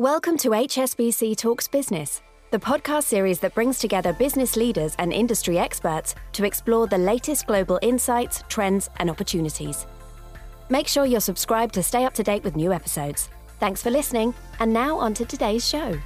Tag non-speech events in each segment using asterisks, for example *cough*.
Welcome to HSBC Talks Business, the podcast series that brings together business leaders and industry experts to explore the latest global insights, trends, and opportunities. Make sure you're subscribed to stay up to date with new episodes. Thanks for listening, and now on to today's show.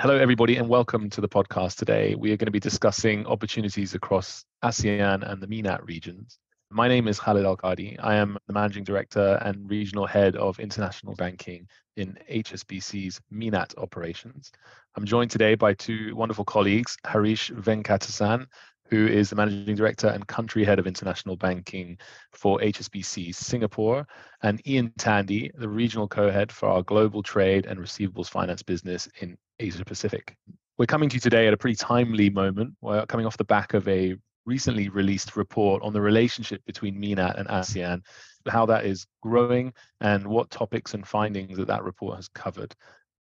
Hello, everybody, and welcome to the podcast today. We are going to be discussing opportunities across ASEAN and the MENAT regions. My name is Khalid Al Qadi. I am the Managing Director and Regional Head of International Banking in HSBC's MENAT operations. I'm joined today by two wonderful colleagues, Harish Venkatasan, who is the Managing Director and Country Head of International Banking for HSBC Singapore, and Ian Tandy, the Regional Co-Head for our Global Trade and Receivables Finance business in Asia Pacific. We're coming to you today at a pretty timely moment. We're coming off the back of a recently released report on the relationship between MENAT and ASEAN, how that is growing, and what topics and findings that that report has covered.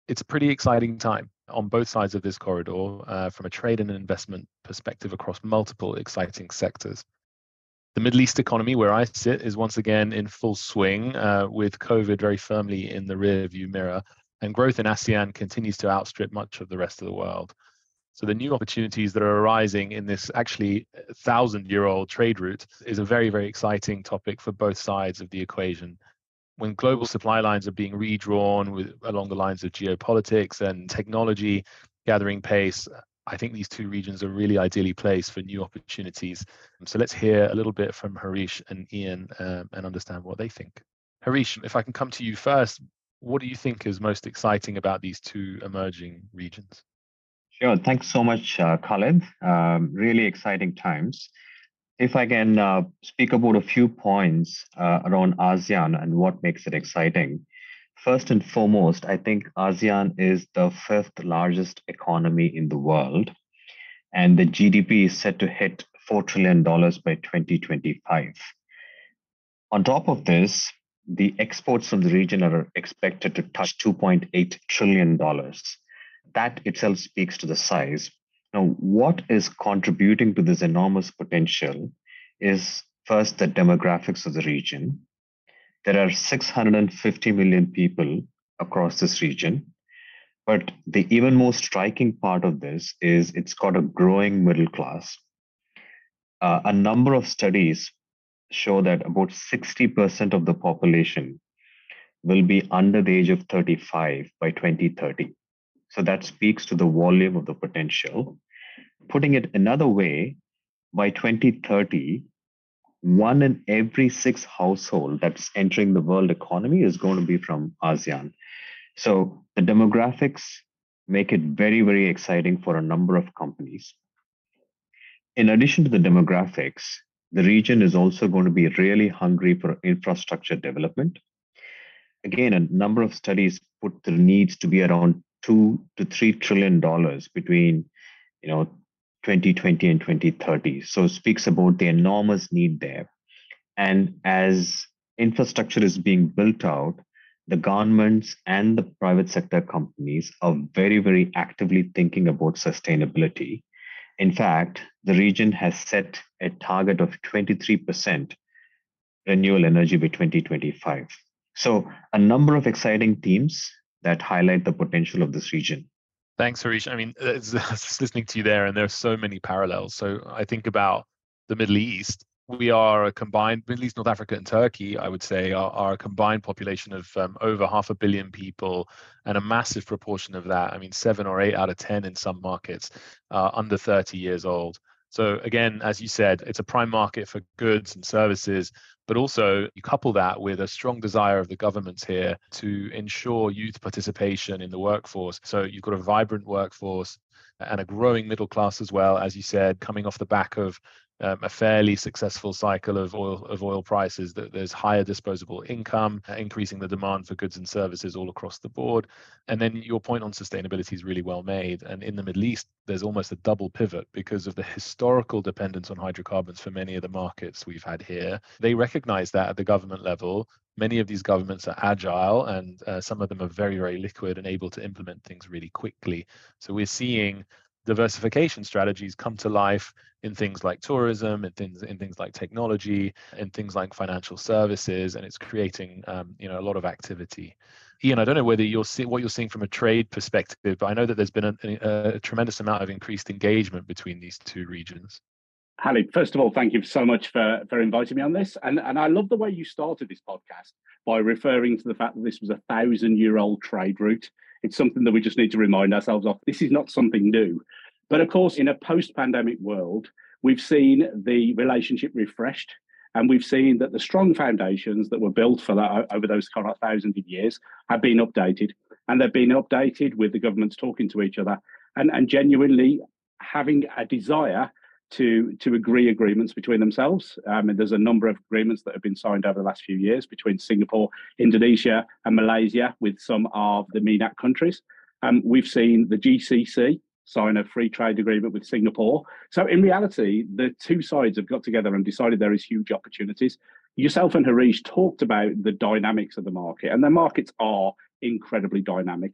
It's a pretty exciting time on both sides of this corridor uh, from a trade and investment perspective across multiple exciting sectors. The Middle East economy, where I sit, is once again in full swing uh, with COVID very firmly in the rear view mirror, and growth in ASEAN continues to outstrip much of the rest of the world. So the new opportunities that are arising in this actually thousand year old trade route is a very, very exciting topic for both sides of the equation. When global supply lines are being redrawn with, along the lines of geopolitics and technology gathering pace, I think these two regions are really ideally placed for new opportunities. So let's hear a little bit from Harish and Ian um, and understand what they think. Harish, if I can come to you first, what do you think is most exciting about these two emerging regions? Sure. Thanks so much, uh, Khalid. Um, really exciting times. If I can uh, speak about a few points uh, around ASEAN and what makes it exciting. First and foremost, I think ASEAN is the fifth largest economy in the world, and the GDP is set to hit $4 trillion by 2025. On top of this, the exports from the region are expected to touch $2.8 trillion that itself speaks to the size. Now, what is contributing to this enormous potential is first the demographics of the region. There are 650 million people across this region. But the even more striking part of this is it's got a growing middle class. Uh, a number of studies show that about 60% of the population will be under the age of 35 by 2030. So that speaks to the volume of the potential. Putting it another way, by 2030, one in every six household that's entering the world economy is going to be from ASEAN. So the demographics make it very, very exciting for a number of companies. In addition to the demographics, the region is also going to be really hungry for infrastructure development. Again, a number of studies put the needs to be around two to three trillion dollars between you know 2020 and 2030 so speaks about the enormous need there. And as infrastructure is being built out the governments and the private sector companies are very very actively thinking about sustainability. In fact the region has set a target of 23% renewable energy by 2025 so a number of exciting themes that highlight the potential of this region. Thanks, Harish. I mean, it's, *laughs* just listening to you there, and there are so many parallels. So I think about the Middle East. We are a combined Middle East, North Africa, and Turkey. I would say are, are a combined population of um, over half a billion people, and a massive proportion of that. I mean, seven or eight out of ten in some markets are under 30 years old. So again, as you said, it's a prime market for goods and services, but also you couple that with a strong desire of the governments here to ensure youth participation in the workforce. So you've got a vibrant workforce and a growing middle class as well, as you said, coming off the back of um, a fairly successful cycle of oil of oil prices that there's higher disposable income increasing the demand for goods and services all across the board. And then your point on sustainability is really well made. And in the middle east there's almost a double pivot because of the historical dependence on hydrocarbons for many of the markets we've had here. They recognize that at the government level. Many of these governments are agile and uh, some of them are very very liquid and able to implement things really quickly. So we're seeing diversification strategies come to life in things like tourism, in things in things like technology, in things like financial services, and it's creating um, you know a lot of activity. Ian, I don't know whether you're seeing what you're seeing from a trade perspective, but I know that there's been a, a, a tremendous amount of increased engagement between these two regions. Hallie, first of all, thank you so much for, for inviting me on this. And, and I love the way you started this podcast by referring to the fact that this was a thousand year old trade route. It's something that we just need to remind ourselves of. This is not something new. But of course, in a post pandemic world, we've seen the relationship refreshed. And we've seen that the strong foundations that were built for that over those kind of thousands of years have been updated. And they've been updated with the governments talking to each other and, and genuinely having a desire to to agree agreements between themselves. Um, and there's a number of agreements that have been signed over the last few years between Singapore, Indonesia, and Malaysia with some of the MENAT countries. Um, we've seen the GCC sign a free trade agreement with Singapore. So in reality, the two sides have got together and decided there is huge opportunities. Yourself and Harish talked about the dynamics of the market, and the markets are incredibly dynamic.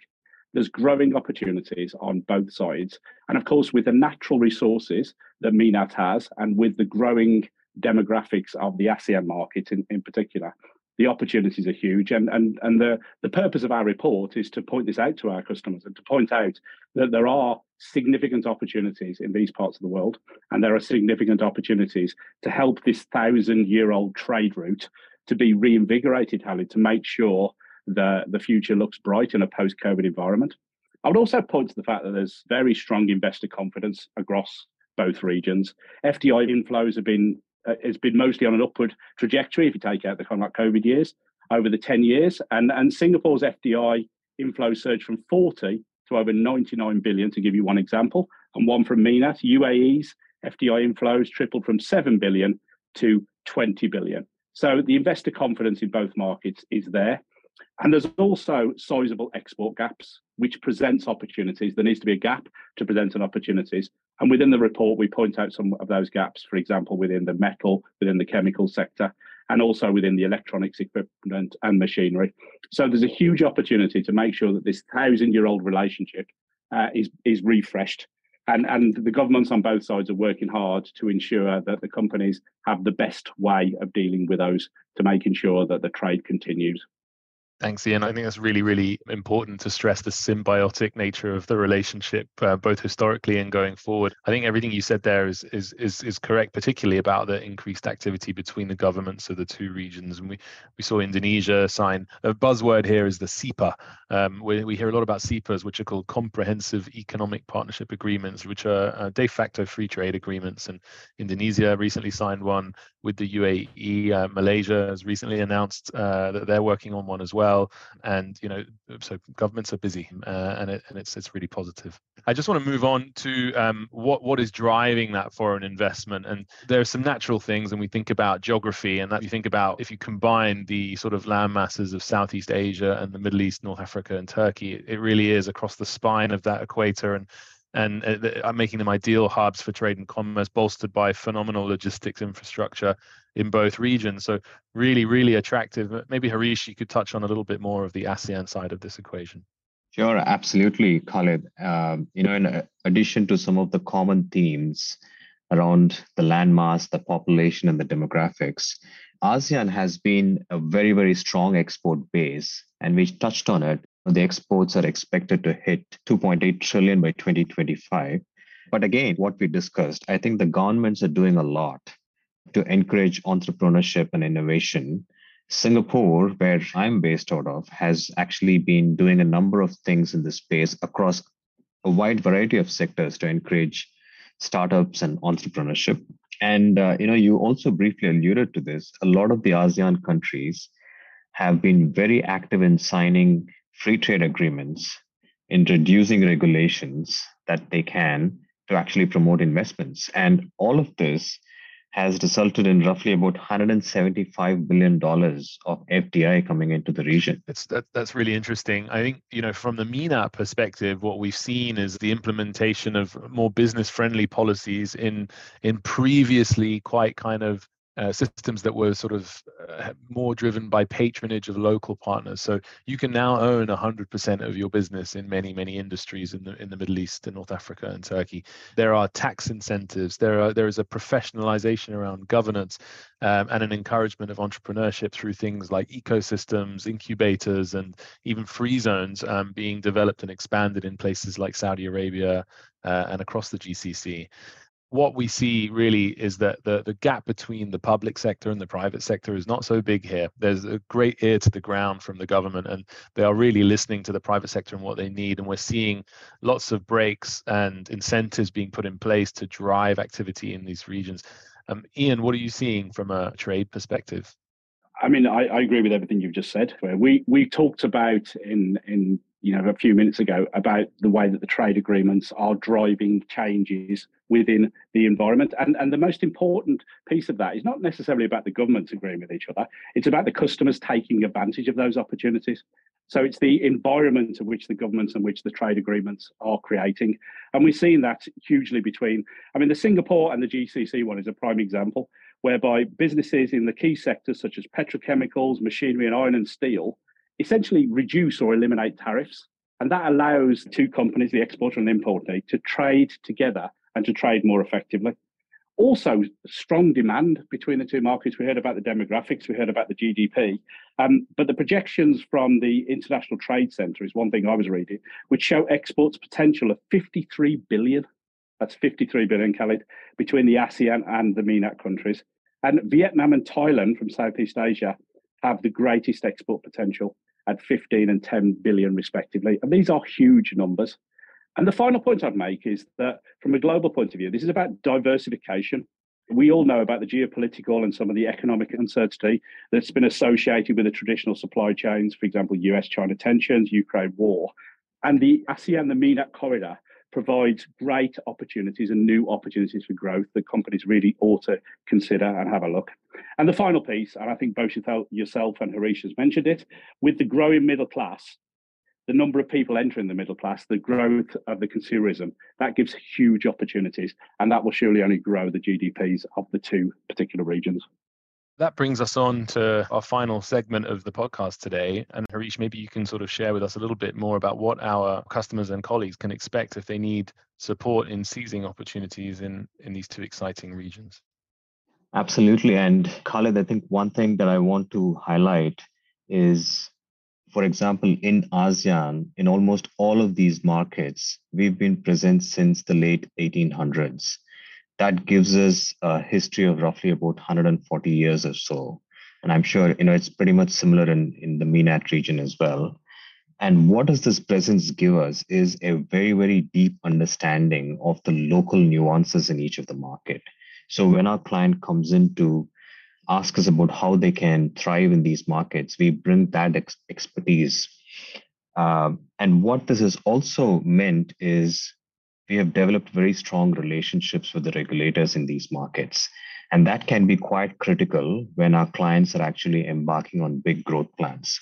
There's growing opportunities on both sides. And of course, with the natural resources that MENAT has, and with the growing demographics of the ASEAN market in, in particular, the opportunities are huge. And, and, and the, the purpose of our report is to point this out to our customers and to point out that there are significant opportunities in these parts of the world. And there are significant opportunities to help this thousand year old trade route to be reinvigorated, Hallie, to make sure the, the future looks bright in a post COVID environment. I would also point to the fact that there's very strong investor confidence across both regions. FDI inflows have been uh, has been mostly on an upward trajectory if you take out the kind of like COVID years over the 10 years. And, and Singapore's FDI inflow surged from 40 to over 99 billion, to give you one example, and one from MENAT. UAE's FDI inflows tripled from 7 billion to 20 billion. So the investor confidence in both markets is there. And there's also sizable export gaps, which presents opportunities. There needs to be a gap to present an opportunities. And within the report, we point out some of those gaps, for example, within the metal, within the chemical sector, and also within the electronics equipment and machinery. So there's a huge opportunity to make sure that this thousand year old relationship uh, is, is refreshed. And, and the governments on both sides are working hard to ensure that the companies have the best way of dealing with those to making sure that the trade continues. Thanks, Ian. I think that's really, really important to stress the symbiotic nature of the relationship, uh, both historically and going forward. I think everything you said there is, is is is correct, particularly about the increased activity between the governments of the two regions. And we we saw Indonesia sign a buzzword here is the CEPA. Um, we we hear a lot about CEPAs, which are called Comprehensive Economic Partnership Agreements, which are uh, de facto free trade agreements. And Indonesia recently signed one with the UAE. Uh, Malaysia has recently announced uh, that they're working on one as well well and you know so governments are busy uh, and, it, and it's it's really positive. I just want to move on to um, what what is driving that foreign investment and there are some natural things and we think about geography and that you think about if you combine the sort of land masses of southeast asia and the middle east north africa and turkey it really is across the spine of that equator and and uh, making them ideal hubs for trade and commerce, bolstered by phenomenal logistics infrastructure in both regions. So really, really attractive. Maybe Harish, you could touch on a little bit more of the ASEAN side of this equation. Sure, absolutely, Khalid. Um, you know, in addition to some of the common themes around the landmass, the population, and the demographics, ASEAN has been a very, very strong export base, and we touched on it the exports are expected to hit 2.8 trillion by 2025. But again, what we discussed, I think the governments are doing a lot to encourage entrepreneurship and innovation. Singapore, where I'm based out of, has actually been doing a number of things in this space across a wide variety of sectors to encourage startups and entrepreneurship. And uh, you know, you also briefly alluded to this. A lot of the ASEAN countries have been very active in signing free trade agreements, introducing regulations that they can to actually promote investments. And all of this has resulted in roughly about 175 billion dollars of FDI coming into the region. That's that, that's really interesting. I think you know from the MENAT perspective, what we've seen is the implementation of more business-friendly policies in in previously quite kind of uh, systems that were sort of uh, more driven by patronage of local partners. So you can now own 100% of your business in many, many industries in the in the Middle East and North Africa and Turkey. There are tax incentives. There are there is a professionalization around governance um, and an encouragement of entrepreneurship through things like ecosystems, incubators, and even free zones um, being developed and expanded in places like Saudi Arabia uh, and across the GCC what we see really is that the, the gap between the public sector and the private sector is not so big here. There's a great ear to the ground from the government, and they are really listening to the private sector and what they need. And we're seeing lots of breaks and incentives being put in place to drive activity in these regions. Um, Ian, what are you seeing from a trade perspective? I mean, I, I agree with everything you've just said. We we talked about in in you know a few minutes ago about the way that the trade agreements are driving changes within the environment. And and the most important piece of that is not necessarily about the governments agreeing with each other. It's about the customers taking advantage of those opportunities. So it's the environment of which the governments and which the trade agreements are creating. And we've seen that hugely between i mean the singapore and the gcc one is a prime example whereby businesses in the key sectors such as petrochemicals machinery and iron and steel essentially reduce or eliminate tariffs. And that allows two companies, the exporter and the importer, to trade together and to trade more effectively. Also, strong demand between the two markets. We heard about the demographics, we heard about the GDP, um, but the projections from the International Trade Center is one thing I was reading, which show exports potential of 53 billion. That's 53 billion, Khalid, between the ASEAN and the MENAT countries. And Vietnam and Thailand from Southeast Asia have the greatest export potential at 15 and 10 billion respectively. And these are huge numbers. And the final point I'd make is that from a global point of view, this is about diversification. We all know about the geopolitical and some of the economic uncertainty that's been associated with the traditional supply chains, for example, US China tensions, Ukraine war. And the ASEAN, the MENAT corridor, provides great opportunities and new opportunities for growth that companies really ought to consider and have a look. And the final piece, and I think both yourself and Harish has mentioned it, with the growing middle class, the number of people entering the middle class, the growth of the consumerism, that gives huge opportunities, and that will surely only grow the GDPs of the two particular regions. That brings us on to our final segment of the podcast today. And Harish, maybe you can sort of share with us a little bit more about what our customers and colleagues can expect if they need support in seizing opportunities in, in these two exciting regions. Absolutely. And Khalid, I think one thing that I want to highlight is, for example, in ASEAN, in almost all of these markets, we've been present since the late 1800s that gives us a history of roughly about 140 years or so. And I'm sure you know it's pretty much similar in, in the MENAT region as well. And what does this presence give us is a very, very deep understanding of the local nuances in each of the market. So when our client comes in to ask us about how they can thrive in these markets, we bring that ex- expertise. Uh, and what this has also meant is we have developed very strong relationships with the regulators in these markets. And that can be quite critical when our clients are actually embarking on big growth plans.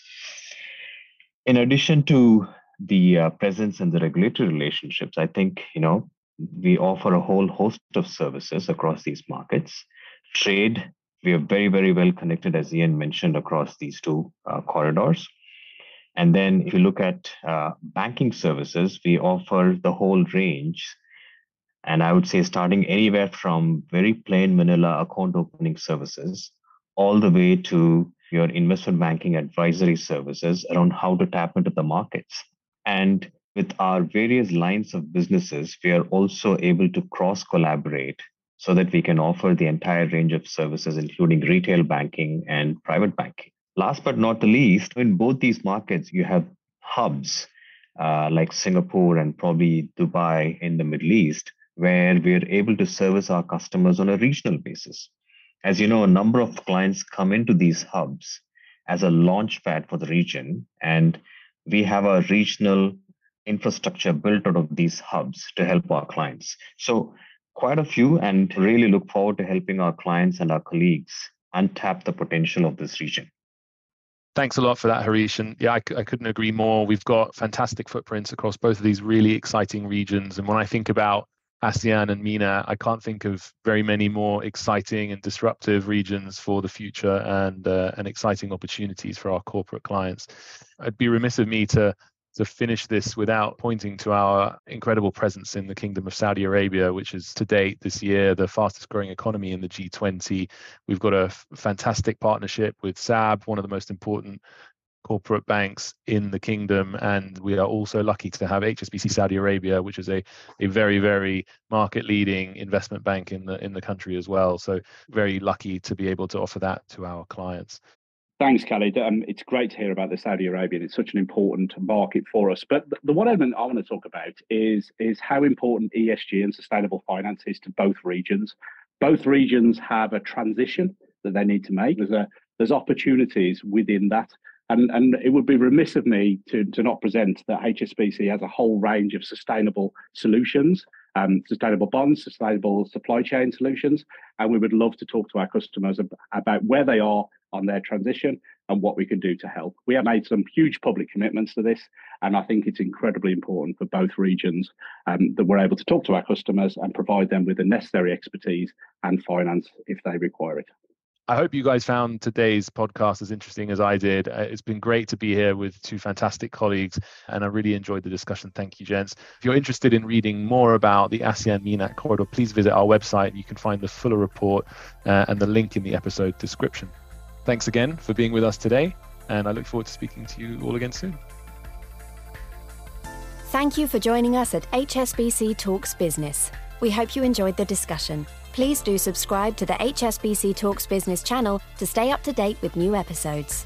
In addition to the uh, presence and the regulatory relationships, I think, you know, we offer a whole host of services across these markets. Trade, we are very, very well connected, as Ian mentioned, across these two uh, corridors. And then if you look at uh, banking services, we offer the whole range. And I would say starting anywhere from very plain vanilla account opening services all the way to your investment banking advisory services around how to tap into the markets. And with our various lines of businesses, we are also able to cross collaborate so that we can offer the entire range of services, including retail banking and private banking. Last but not the least, in both these markets, you have hubs uh, like Singapore and probably Dubai in the Middle East, where we're able to service our customers on a regional basis. As you know, a number of clients come into these hubs as a launch pad for the region, and we have a regional infrastructure built out of these hubs to help our clients. So, quite a few, and really look forward to helping our clients and our colleagues untap the potential of this region. Thanks a lot for that, Harish. And yeah, I, I couldn't agree more. We've got fantastic footprints across both of these really exciting regions. And when I think about ASEAN and MENAT, I can't think of very many more exciting and disruptive regions for the future and uh, and exciting opportunities for our corporate clients. It'd be remiss of me to to finish this without pointing to our incredible presence in the Kingdom of Saudi Arabia, which is to date this year the fastest growing economy in the G20. We've got a f- fantastic partnership with SAB, one of the most important corporate banks in the kingdom and we are also lucky to have HSBC Saudi Arabia which is a, a very very market leading investment bank in the in the country as well so very lucky to be able to offer that to our clients Thanks, Khalid. Um, it's great to hear about the Saudi Arabian. It's such an important market for us. But the, the one element I want to talk about is is how important ESG and sustainable finance is to both regions. Both regions have a transition that they need to make. There's a there's opportunities within that. And, and it would be remiss of me to, to not present that HSBC has a whole range of sustainable solutions, um, sustainable bonds, sustainable supply chain solutions. And we would love to talk to our customers ab- about where they are on their transition and what we can do to help. We have made some huge public commitments to this, and I think it's incredibly important for both regions um, that we're able to talk to our customers and provide them with the necessary expertise and finance if they require it. I hope you guys found today's podcast as interesting as I did. Uh, it's been great to be here with two fantastic colleagues, and I really enjoyed the discussion. Thank you, gents. If you're interested in reading more about the ASEAN MENAT corridor, please visit our website. You can find the fuller report uh, and the link in the episode description. Thanks again for being with us today, and I look forward to speaking to you all again soon. Thank you for joining us at HSBC Talks Business. We hope you enjoyed the discussion. Please do subscribe to the HSBC Talks Business channel to stay up to date with new episodes.